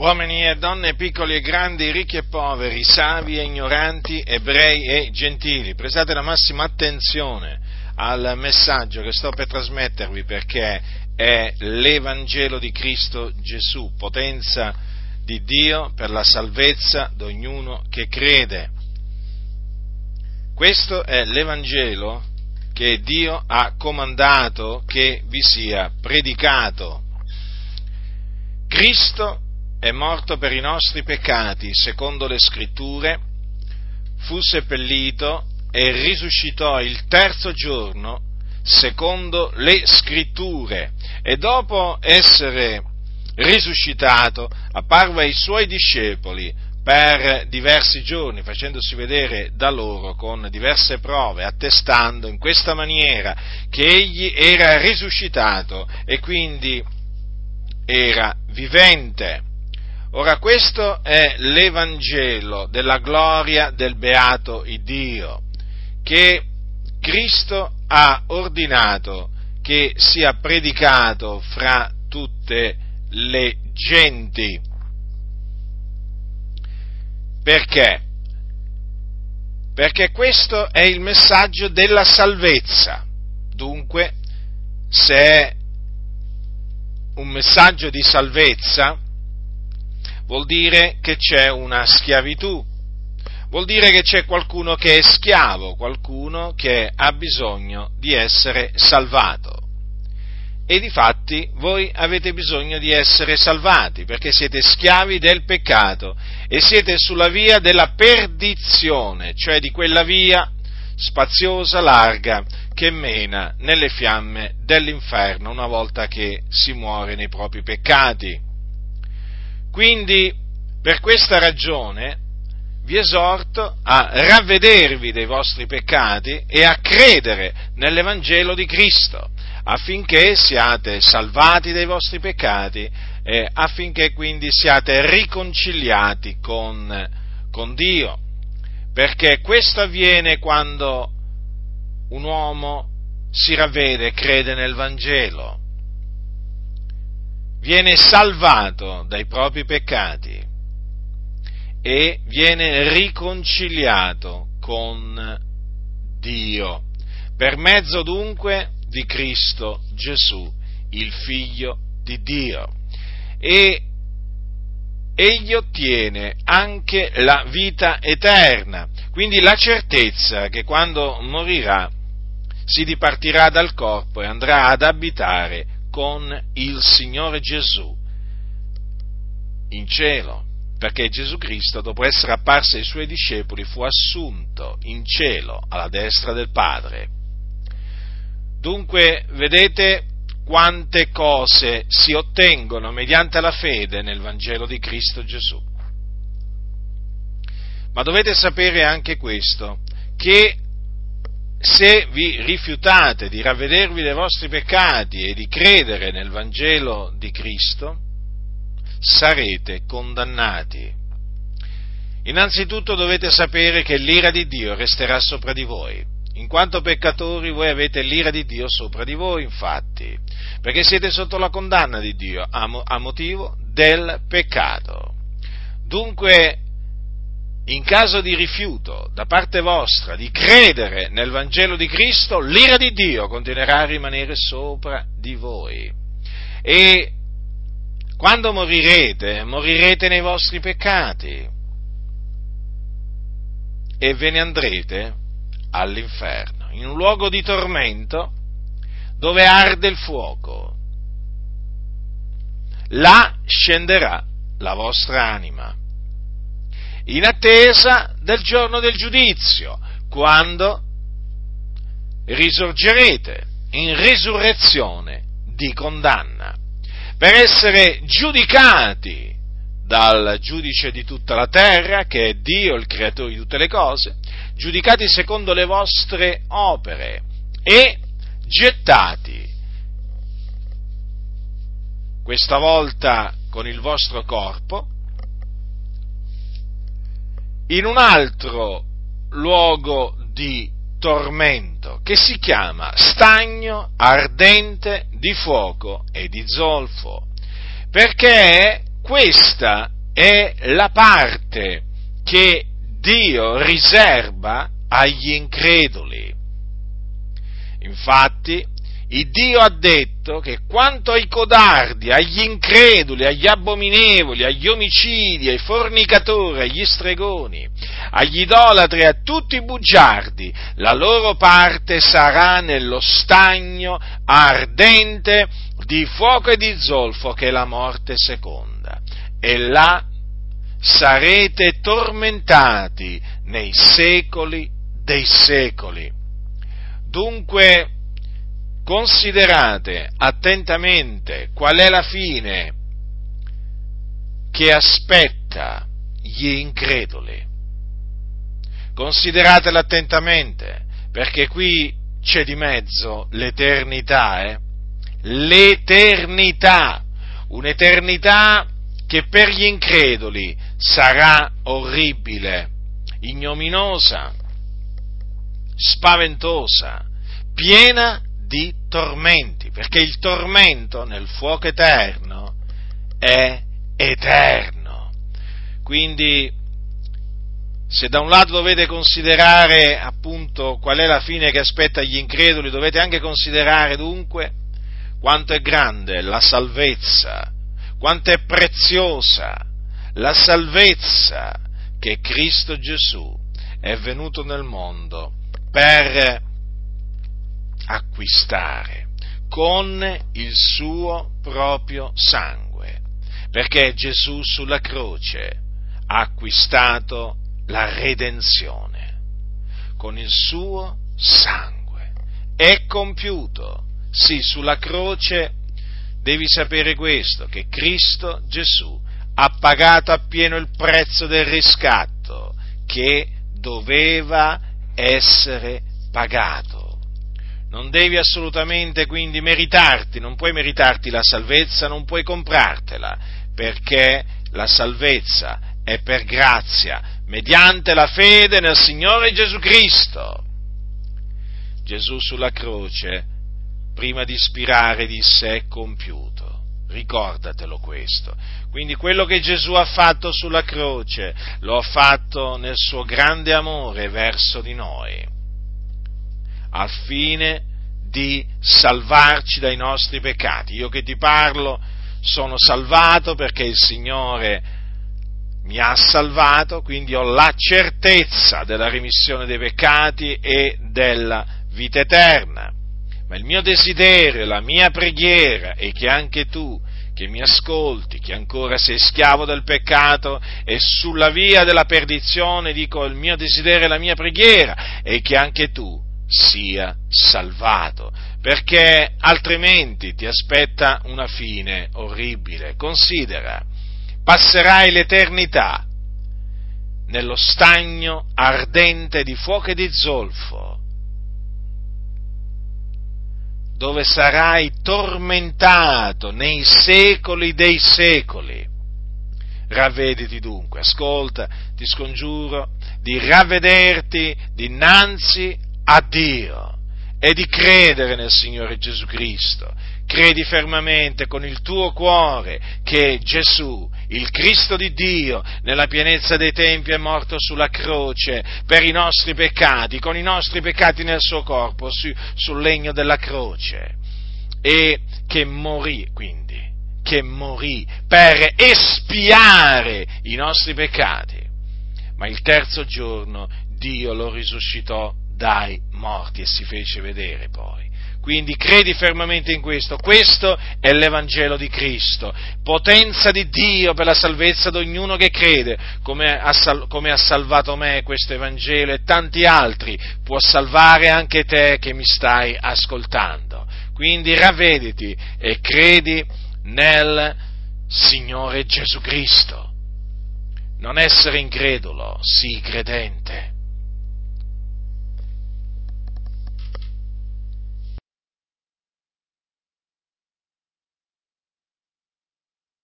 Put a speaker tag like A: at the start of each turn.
A: uomini e donne, piccoli e grandi, ricchi e poveri, savi e ignoranti, ebrei e gentili, prestate la massima attenzione al messaggio che sto per trasmettervi perché è l'Evangelo di Cristo Gesù, potenza di Dio per la salvezza di ognuno che crede. Questo è l'Evangelo che Dio ha comandato che vi sia predicato. Cristo è morto per i nostri peccati, secondo le scritture, fu seppellito e risuscitò il terzo giorno, secondo le scritture, e dopo essere risuscitato apparve ai suoi discepoli per diversi giorni, facendosi vedere da loro con diverse prove, attestando in questa maniera che egli era risuscitato e quindi era vivente. Ora questo è l'Evangelo della gloria del beato Dio, che Cristo ha ordinato che sia predicato fra tutte le genti. Perché? Perché questo è il messaggio della salvezza. Dunque, se è un messaggio di salvezza, vuol dire che c'è una schiavitù, vuol dire che c'è qualcuno che è schiavo, qualcuno che ha bisogno di essere salvato. E di fatti voi avete bisogno di essere salvati perché siete schiavi del peccato e siete sulla via della perdizione, cioè di quella via spaziosa, larga, che mena nelle fiamme dell'inferno una volta che si muore nei propri peccati. Quindi, per questa ragione, vi esorto a ravvedervi dei vostri peccati e a credere nell'Evangelo di Cristo, affinché siate salvati dai vostri peccati e affinché quindi siate riconciliati con, con Dio. Perché questo avviene quando un uomo si ravvede e crede nel Vangelo viene salvato dai propri peccati e viene riconciliato con Dio, per mezzo dunque di Cristo Gesù, il Figlio di Dio. E egli ottiene anche la vita eterna, quindi la certezza che quando morirà si dipartirà dal corpo e andrà ad abitare con il Signore Gesù in cielo, perché Gesù Cristo, dopo essere apparso ai suoi discepoli, fu assunto in cielo alla destra del Padre. Dunque, vedete quante cose si ottengono mediante la fede nel Vangelo di Cristo Gesù. Ma dovete sapere anche questo, che se vi rifiutate di ravvedervi dei vostri peccati e di credere nel Vangelo di Cristo, sarete condannati. Innanzitutto dovete sapere che l'ira di Dio resterà sopra di voi. In quanto peccatori voi avete l'ira di Dio sopra di voi, infatti, perché siete sotto la condanna di Dio a, motivo del peccato. Dunque in caso di rifiuto da parte vostra di credere nel Vangelo di Cristo, l'ira di Dio continuerà a rimanere sopra di voi. E quando morirete, morirete nei vostri peccati e ve ne andrete all'inferno, in un luogo di tormento dove arde il fuoco. Là scenderà la vostra anima in attesa del giorno del giudizio, quando risorgerete in risurrezione di condanna, per essere giudicati dal giudice di tutta la terra, che è Dio, il creatore di tutte le cose, giudicati secondo le vostre opere e gettati, questa volta con il vostro corpo, in un altro luogo di tormento che si chiama stagno ardente di fuoco e di zolfo, perché questa è la parte che Dio riserva agli increduli. Infatti, il Dio ha detto che quanto ai codardi, agli increduli, agli abominevoli, agli omicidi, ai fornicatori, agli stregoni, agli idolatri, a tutti i bugiardi, la loro parte sarà nello stagno ardente di fuoco e di zolfo che la morte seconda. E là sarete tormentati nei secoli dei secoli. Dunque, considerate attentamente qual è la fine che aspetta gli increduli. Consideratela attentamente, perché qui c'è di mezzo l'eternità, eh? L'eternità, un'eternità che per gli increduli sarà orribile, ignominosa, spaventosa, piena di tormenti, perché il tormento nel fuoco eterno è eterno. Quindi, se da un lato dovete considerare appunto qual è la fine che aspetta gli increduli, dovete anche considerare dunque quanto è grande la salvezza, quanto è preziosa la salvezza che Cristo Gesù è venuto nel mondo per acquistare con il suo proprio sangue, perché Gesù sulla croce ha acquistato la redenzione con il suo sangue. È compiuto. Sì, sulla croce devi sapere questo, che Cristo Gesù ha pagato appieno il prezzo del riscatto che doveva essere pagato non devi assolutamente quindi meritarti, non puoi meritarti la salvezza, non puoi comprartela, perché la salvezza è per grazia, mediante la fede nel Signore Gesù Cristo. Gesù sulla croce, prima di ispirare, disse è compiuto. Ricordatelo questo. Quindi quello che Gesù ha fatto sulla croce lo ha fatto nel suo grande amore verso di noi al fine di salvarci dai nostri peccati. Io che ti parlo sono salvato perché il Signore mi ha salvato, quindi ho la certezza della remissione dei peccati e della vita eterna. Ma il mio desiderio, la mia preghiera è che anche tu, che mi ascolti, che ancora sei schiavo del peccato e sulla via della perdizione, dico il mio desiderio e la mia preghiera, è che anche tu sia salvato, perché altrimenti ti aspetta una fine orribile. Considera, passerai l'eternità nello stagno ardente di fuoco e di zolfo, dove sarai tormentato nei secoli dei secoli. Ravvediti dunque, ascolta, ti scongiuro di ravvederti dinanzi a Dio e di credere nel Signore Gesù Cristo. Credi fermamente con il tuo cuore che Gesù, il Cristo di Dio, nella pienezza dei tempi è morto sulla croce per i nostri peccati, con i nostri peccati nel suo corpo, su, sul legno della croce, e che morì, quindi, che morì per espiare i nostri peccati. Ma il terzo giorno Dio lo risuscitò dai morti e si fece vedere poi. Quindi credi fermamente in questo, questo è l'Evangelo di Cristo, potenza di Dio per la salvezza di ognuno che crede, come ha, sal- come ha salvato me questo Evangelo e tanti altri, può salvare anche te che mi stai ascoltando. Quindi ravvediti e credi nel Signore Gesù Cristo. Non essere incredulo, sii credente